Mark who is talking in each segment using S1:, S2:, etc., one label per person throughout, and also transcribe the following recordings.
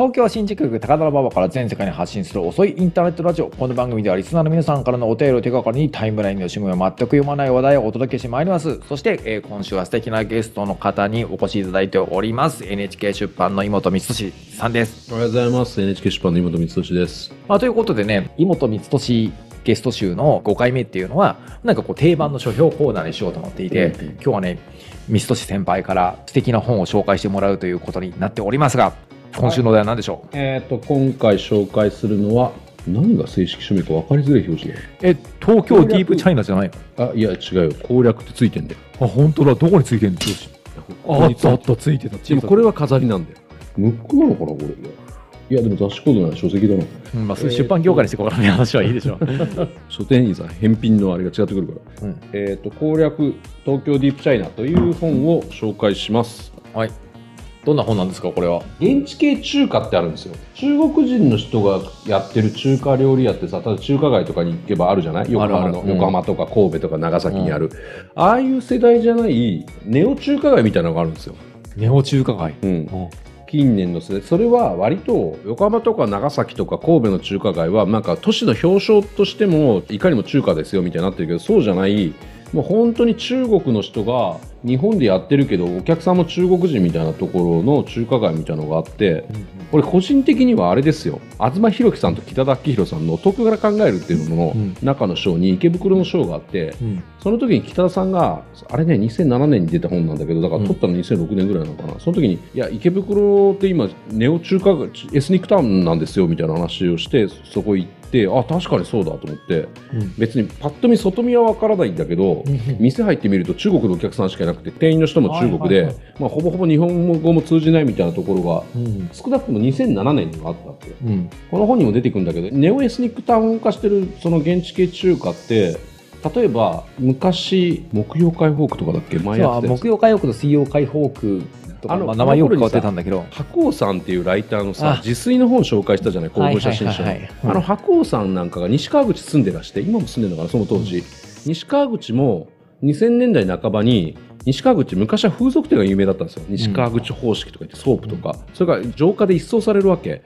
S1: 東京新宿区高田馬場から全世界に発信する遅いインターネットラジオ。この番組ではリスナーの皆さんからのお便りを手がかりにタイムラインの趣味を全く読まない話題をお届けしてまいります。そして、えー今週は素敵なゲストの方にお越しいただいております。NHK 出版の妹光俊さんです。
S2: おはようございます。NHK 出版の妹光俊です。
S1: まあ、ということでね、妹光俊ゲスト集の5回目っていうのは、なんかこう定番の書評コーナーにしようと思っていて、
S2: うん
S1: 今日はね、光俊先輩から素敵な本を紹介してもらうということになっておりますが、今週のお題は何でしょう、
S2: えっ、と、今回紹介するのは、何が正式書名か分かりづらい表紙だよ。
S1: え、東京ディープチャイナじゃない
S2: あ、いや、違うよ。攻略ってついてんだよ。
S1: のあ、本当だ。どこについてんの？ああったあった、ついてた。
S2: でもこれは飾りなんだよ。ムックなのかな、これ。いや、でも雑誌コードなら書籍だな。
S1: うんまあ、出版業界にしてこからね、話はいいでしょう。
S2: 書店員さん、返品のあれが違ってくるから。
S1: うん
S2: えっ、と、攻略、東京ディープチャイナという本を紹介します。
S1: はい。どんな本なんですか、これは？
S2: 現地系中華ってあるんですよ。中国人の人がやってる中華料理屋ってさ例えば中華街とかに行けばあるじゃない？横浜の横浜とか神戸とか長崎にある、ああいう世代じゃないネオ中華街みたいなのがあるんですよ、
S1: ネオ中華街。
S2: うん、
S1: うん。
S2: 近年の世代。それは割と横浜とか長崎とか神戸の中華街はなんか都市の表彰としてもいかにも中華ですよみたいになってるけどそうじゃない。もう本当に中国の人が日本でやってるけどお客さんも中国人みたいなところの中華街みたいなのがあって俺個人的にはあれですよ東博樹さんと北田明宏さんの「徳から考える」っていうのの
S1: うん。
S2: 中の章に池袋の章があって
S1: うん。
S2: その時に北田さんがあれね2007年に出た本なんだけどだから
S1: うん。
S2: 撮ったの2006年ぐらいなのかな、その時にいや池袋って今ネオ中華街エスニックタウンなんですよみたいな話をしてそこ行ってあ確かにそうだと思って
S1: うん。
S2: 別にパッと見外見は分からないんだけど、店入ってみると中国のお客さんしかいなくて店員の人も中国で、
S1: はいはいはい。
S2: まあ、ほぼほぼ日本語も通じないみたいなところが
S1: うん。
S2: 少なくとも2007年にはあったって
S1: うん
S2: この本にも出てくるんだけどネオエスニックタウン化してるその現地系中華って例えば昔木曜解放区とかだっけ？前やって
S1: 木曜火曜区と水曜解放区とか、
S2: あの
S1: まあ、名前よく変わってたんだけど。
S2: 白鸚さんっていうライターのさ
S1: あ。
S2: 自炊の本紹介したじゃない？公文写真集あの白鸚さんなんかが西川口住んでらして今も住んでるのかな？その当時、西川口も2000年代半ばに西川口昔は風俗店が有名だったんですよ。西川口方式とか言ってソープとか、それが浄化で一掃されるわけ。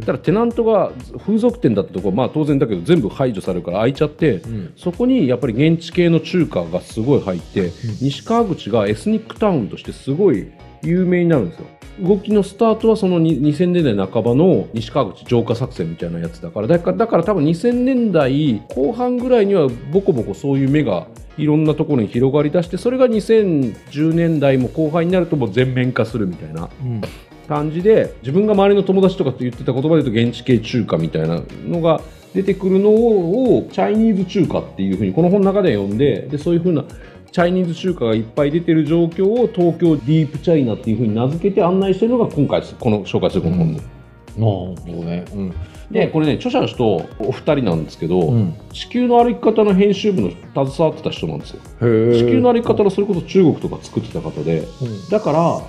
S2: だからテナントが風俗店だったところまあ当然だけど全部排除されるから空いちゃって、
S1: うん。
S2: そこにやっぱり現地系の中華がすごい入って、西川口がエスニックタウンとしてすごい有名になるんですよ。動きのスタートはそのに2000年代半ばの西川口浄化作戦みたいなやつだから。だからだから多分2000年代後半ぐらいにはボコボコそういう芽がいろんなところに広がりだしてそれが2010年代も後半になるともう全面化するみたいな
S1: うん
S2: 感じで自分が周りの友達とかと言ってた言葉で言うと現地系中華みたいなのが出てくるのをチャイニーズ中華っていうふうにこの本の中で読んででそういうふうなチャイニーズ中華がいっぱい出てる状況を東京ディープチャイナっていうふうに名付けて案内してるのが今回この紹介するこの本です。
S1: なるほどね。うん。
S2: でこれね著者の人お二人なんですけど、
S1: うん
S2: 地球の歩き方の編集部の携わってた人なんですよ。
S1: へ
S2: 地球の歩き方のそれこそ中国とか作ってた方でだから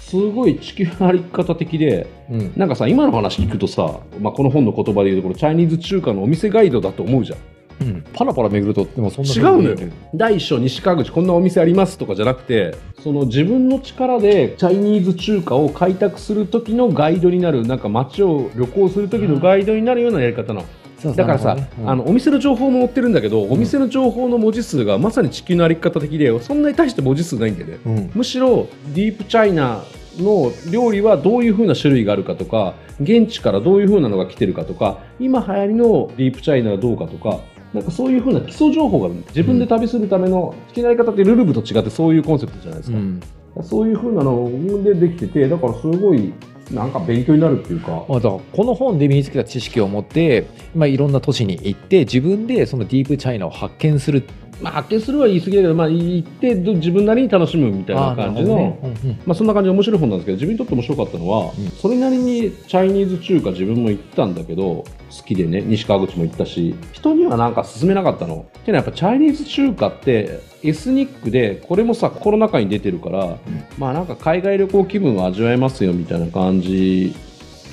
S2: すごい地球の歩き方的で
S1: うん。
S2: なんかさ今の話聞くとさ、まあ、この本の言葉で言うところチャイニーズ中華のお店ガイドだと思うじゃん
S1: うん。パラパラ巡ると、でもそんな
S2: 違うのよ。第一章西川口こんなお店ありますとかじゃなくてその自分の力でチャイニーズ中華を開拓する時のガイドになるなんか街を旅行する時のガイドになるようなやり方なの、
S1: そう
S2: だからさ、
S1: ねうん。
S2: あのお店の情報も載ってるんだけど、お店の情報の文字数がまさに地球の歩き方的でそんなに大して文字数ないんだよね。
S1: うん。
S2: むしろディープチャイナの料理はどういう風な種類があるかとか現地からどういう風なのが来てるかとか今流行りのディープチャイナはどうかとかなんかそういう風な基礎情報が自分で旅するための好きなやり方ってルルブと違ってそういうコンセプトじゃないですか、
S1: うん。
S2: そういう風なのでできててだからすごいなんか勉強になるっていうか。
S1: まあ、だからこの本で身につけた知識を持って、まあ、いろんな都市に行って自分でそのディープチャイナを発見する。
S2: まあ、発見するは言い過ぎだけど、まあ、行ってど自分なりに楽しむみたいな感じの、まあ、そんな感じで面白い本なんですけど自分にとって面白かったのは、
S1: うん。
S2: それなりにチャイニーズ中華自分も行ったんだけど好きでね西川口も行ったし人にはなんか勧めなかったの。っていうのはやっぱチャイニーズ中華ってエスニックでこれもさコロナ禍に出てるから、まあなんか海外旅行気分を味わえますよみたいな感じ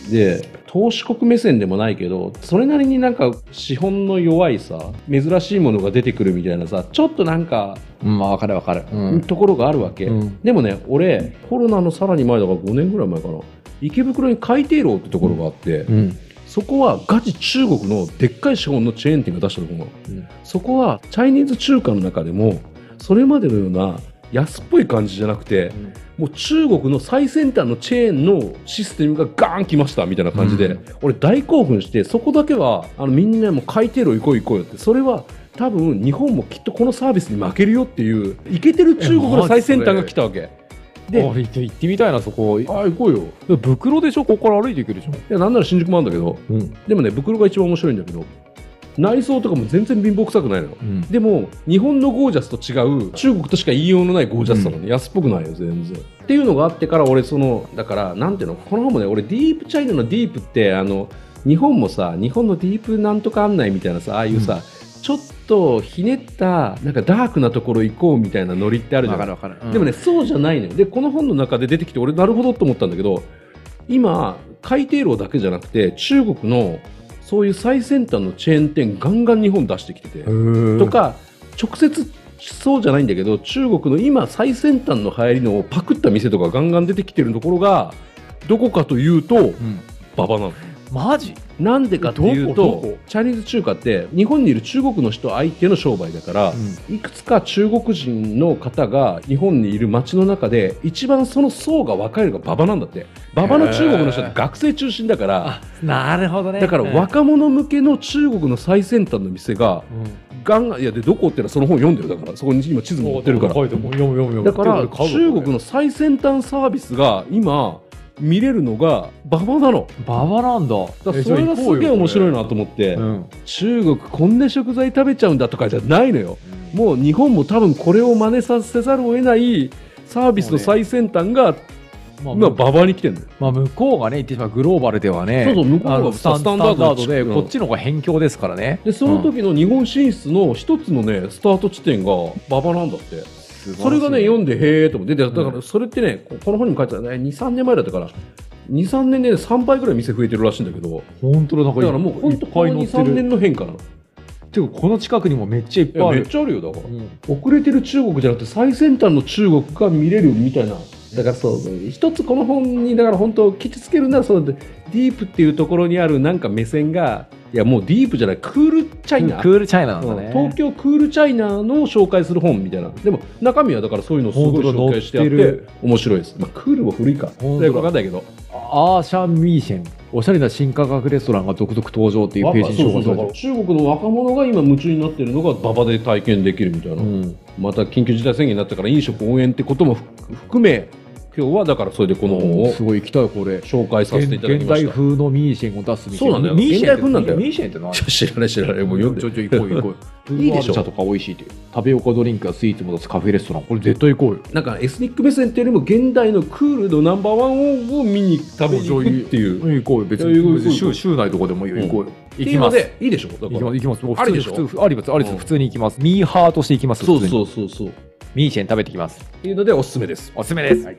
S2: で投資国目線でもないけどそれなりになんか資本の弱いさ珍しいものが出てくるみたいなさちょっとなんか
S1: うん、まあ、わかるわかる。うん。
S2: ところがあるわけ、
S1: うん
S2: でもね俺コロナのさらに前だから5年ぐらい前かな池袋に海底楼ってところがあって、
S1: うん
S2: そこはガチ中国のでっかい資本のチェーン店が出したところ。
S1: うん。
S2: そこはチャイニーズ中華の中でもそれまでのような安っぽい感じじゃなくてもう中国の最先端のチェーンのシステムがガーン来ましたみたいな感じで、
S1: うん。
S2: 俺大興奮してそこだけはあのみんなもう海底炉行こう行こうよって。それは多分日本もきっとこのサービスに負けるよっていうイケてる中国の最先端が来たわけで
S1: あ行って行ってみたいなそこ。
S2: ああ行こうよ。
S1: 袋でしょここから歩いていけるでしょ
S2: いやなんなら新宿もあるんだけど
S1: うん。
S2: でもね袋が一番面白いんだけど内装とかも全然貧乏くさくないのよ。
S1: うん。
S2: でも日本のゴージャスと違う中国としか言いようのないゴージャスさなの、安っぽくないよ全然。っていうのがあってから俺そのだからなんていうのこの本もね俺ディープチャイナのディープってあの日本もさ日本のディープなんとか案内みたいなさああいうさ、ちょっとひねったなんかダークなところ行こうみたいなノリってあるじゃん。
S1: わかるわかる、
S2: でもね、そうじゃないのよ。で、この本の中で出てきて、俺、なるほどと思ったんだけど、今、海底炉だけじゃなくて、中国のそういう最先端のチェーン店、ガンガン日本出してきてて、
S1: うん
S2: とか、直接そうじゃないんだけど、中国の今、最先端の流行りのをパクった店とかガンガン出てきてるところが、どこかというと、
S1: うん。
S2: 馬場なの。
S1: マジ？
S2: なんでかっていうとチャイニーズ中華って、日本にいる中国の人相手の商売だから、いくつか中国人の方が日本にいる街の中で一番その層が分かれるのが馬場なんだって。馬場の中国の人って学生中心だから
S1: あなるほどね。
S2: だから若者向けの中国の最先端の店が
S1: うん。
S2: ガンガンいやでどこってのはその本読んでるだからそこに今地図も載ってるから。だから中国の最先端サービスが今見れるのが馬場なの
S1: 馬場なんだ。
S2: だからそれがすげえ面白いなと思って。
S1: うん。
S2: 中国こんな食材食べちゃうんだとかじゃないのよ。もう日本も多分これを真似させざるを得ないサービスの最先端が
S1: まあ
S2: 今馬場に来てるのよ。
S1: まあ、向こうがね、言ってしまうグローバルではね、
S2: そうそう向こうが
S1: スタン
S2: ダード
S1: で、
S2: うん。
S1: こっちの方が辺境ですからね。
S2: でその時の日本進出の一つのねスタート地点が馬場なんだってそれがね読んでへえと思って。でだからそれってねここの本にも書いてたね。23年前だったから23年で3倍ぐらい店増えてるらしいんだけど。
S1: 本当だ、なんか
S2: だからもう本当この23年の変化なの。
S1: てか、この近くにもめっちゃいっぱいある。
S2: ちゃあるよだから。
S1: うん。
S2: 遅れてる中国じゃなくて最先端の中国が見れるみたいな。だからそう一つこの本にだから本当きつけるならそのディープっていうところにあるなんか目線がいやもうディープじゃないクールチャイナ。
S1: クールチャイナなんだ
S2: うん。
S1: ね。
S2: 東京クールチャイナの紹介する本みたいな。でも中身はだからそういうのをすごい紹介してあって面白いです、まあ、クールも古いか。
S1: 本当だ。
S2: よくわかんないけど。
S1: アーシャン・ミーシェン、おしゃれな新価格レストランが続々登場っていうページに紹介されてる。
S2: 中国の若者が今夢中になってるのが馬場で体験できるみたいな、
S1: うん。
S2: また緊急事態宣言になったから飲食応援ってことも含含め今日はだからそれでこの本を
S1: すごい行きたい、これ。
S2: 紹介させていただき
S1: 現
S2: ました。
S1: 代風のミーシェンを出すみたい
S2: そうなんだよ。
S1: ミーシェンって
S2: 現代風なんだよ。
S1: ミーシェンって何？
S2: 知らない知らないもう読んで
S1: ちょちょ行こう行こう。
S2: いいでしょ。
S1: 茶とか美味しいって食べようかドリンクやスイーツも出すカフェレストラン。これ絶対行こうよ。
S2: なんかエスニック目線っていうよりも現代のクールのナンバーワンを見に食べに行くっていう。
S1: 行こうよ。別に週週内とかでもいいよ。行こうよ。行きます。
S2: いいでしょ。
S1: 行きます。行きます。
S2: ありで
S1: す。普通に行きます。ミーハーとして行きます。
S2: そうそうそうそう。っ
S1: ミーシェン食べてきます
S2: ていうのでおすすめです
S1: おすすめです。はい、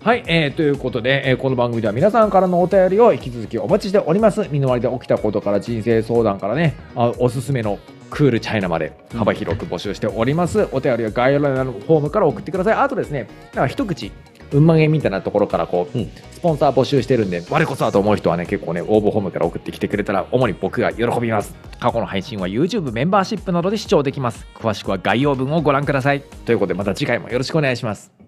S1: はいえーということで、えーこの番組では皆さんからのお便りを引き続きお待ちしております。身の回りで起きたことから人生相談からね、あおすすめのクールチャイナまで幅広く募集しております。お便りは概要欄のフォームから送ってください。あとですね、なんか一口、うんまげみたいなところからこう、
S2: うん
S1: スポンサー募集してるんで、我こそはと思う人はね、結構ね、応募フォームから送ってきてくれたら、主に僕が喜びます。過去の配信は YouTube メンバーシップなどで視聴できます。詳しくは概要文をご覧ください。ということで、また次回もよろしくお願いします。